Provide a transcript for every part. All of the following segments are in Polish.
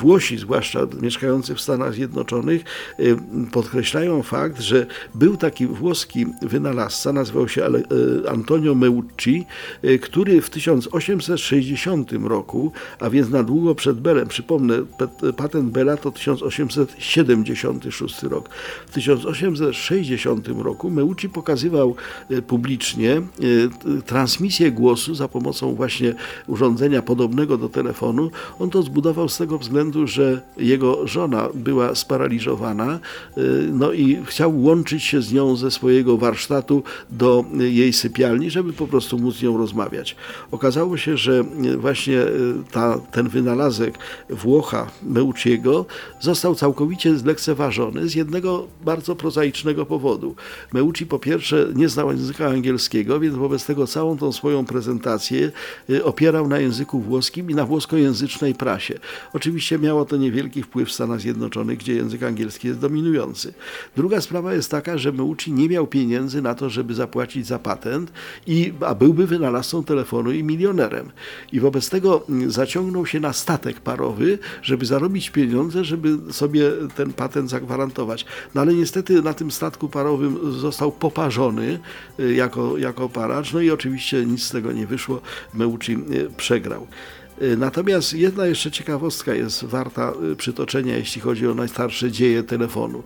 Włosi, zwłaszcza mieszkający w Stanach Zjednoczonych, y, podkreślają fakt, że był taki włoski wynalazca, nazywał się y, Antonio Meucci, y, który w 1860 roku, a więc na długo przed Belem, przypomnę, patent Bela to 1876 rok. W 1860 roku Meucci pokazywał publicznie transmisję głosu za pomocą właśnie urządzenia podobnego do telefonu. On to zbudował z tego względu, że jego żona była sparaliżowana, y, no i chciał łączyć się z nią ze swojego warsztatu do jej sypialni, żeby po prostu móc z nią rozmawiać. Okazało się, że y, właśnie y, ta, ten wynalazek Włocha Meucciego został całkowicie zlekceważony z jednego bardzo prozaicznego powodu. Meucci po pierwsze nie znał języka angielskiego, więc wobec tego całą tą swoją prezentację opierał na języku włoskim i na włoskojęzycznej prasie. Oczywiście miało to niewielki wpływ w Stanach Zjednoczonych, gdzie język angielski jest dominujący. Druga sprawa jest taka, że Meucci nie miał pieniędzy na to, żeby zapłacić za patent, i, a byłby wynalazcą telefonu i milionerem. I wobec tego mm, zaciągnął się na statek parowy, żeby zarobić pieniądze, żeby sobie ten patent zagwarantować. No ale niestety na tym statku parowym został poparzony y, jako, jako paracz, no i oczywiście nic z tego nie wyszło. Meucci y, przegrał. Y, Natomiast jedna jeszcze ciekawostka jest warta y, przytoczenia, jeśli chodzi o najstarsze dzieje telefonu.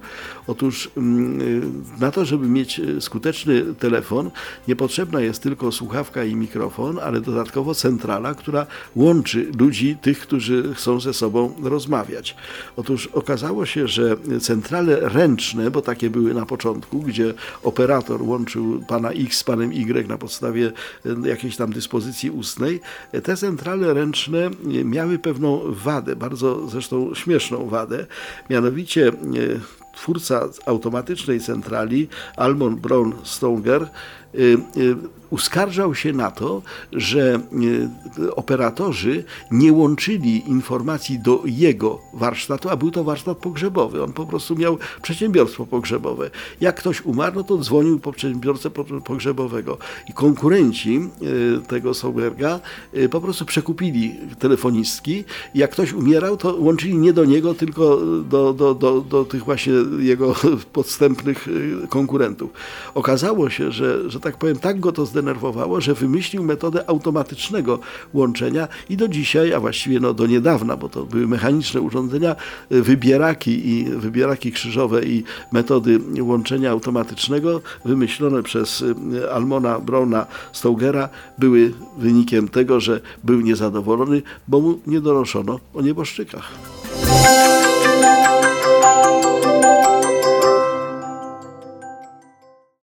Otóż mm, y, na to, żeby mieć skuteczny telefon, niepotrzebna jest tylko słuchawka i mikrofon, ale dodatkowo centrala, która łączy ludzi, tych, którzy chcą ze sobą rozmawiać. Otóż okazało się, że centrale ręczne, bo takie były na początku, gdzie operator łączył pana X z panem Y na podstawie jakiejś tam dyspozycji ustnej, te centrale ręczne y, miały pewną wadę, bardzo zresztą śmieszną wadę, mianowicie y, twórca automatycznej centrali, Almon Brown Stonger, uskarżał się na to, że y, operatorzy nie łączyli informacji do jego warsztatu, a był to warsztat pogrzebowy. On po prostu miał przedsiębiorstwo pogrzebowe. Jak ktoś umarł, no to dzwonił po przedsiębiorcę po- pogrzebowego. I konkurenci y, tego Sauberga y, po prostu przekupili telefonistki. Jak ktoś umierał, to łączyli nie do niego, tylko do, do, do, do tych właśnie jego podstępnych y, konkurentów. Okazało się, że, że tak powiem, tak go to zdenerwowało, że wymyślił metodę automatycznego łączenia i do dzisiaj, a właściwie no do niedawna, bo to były mechaniczne urządzenia, y, wybieraki i wybieraki krzyżowe i metody łączenia automatycznego wymyślone przez y, Almona Browna Stougera były wynikiem tego, że był niezadowolony, bo mu nie donoszono o nieboszczykach.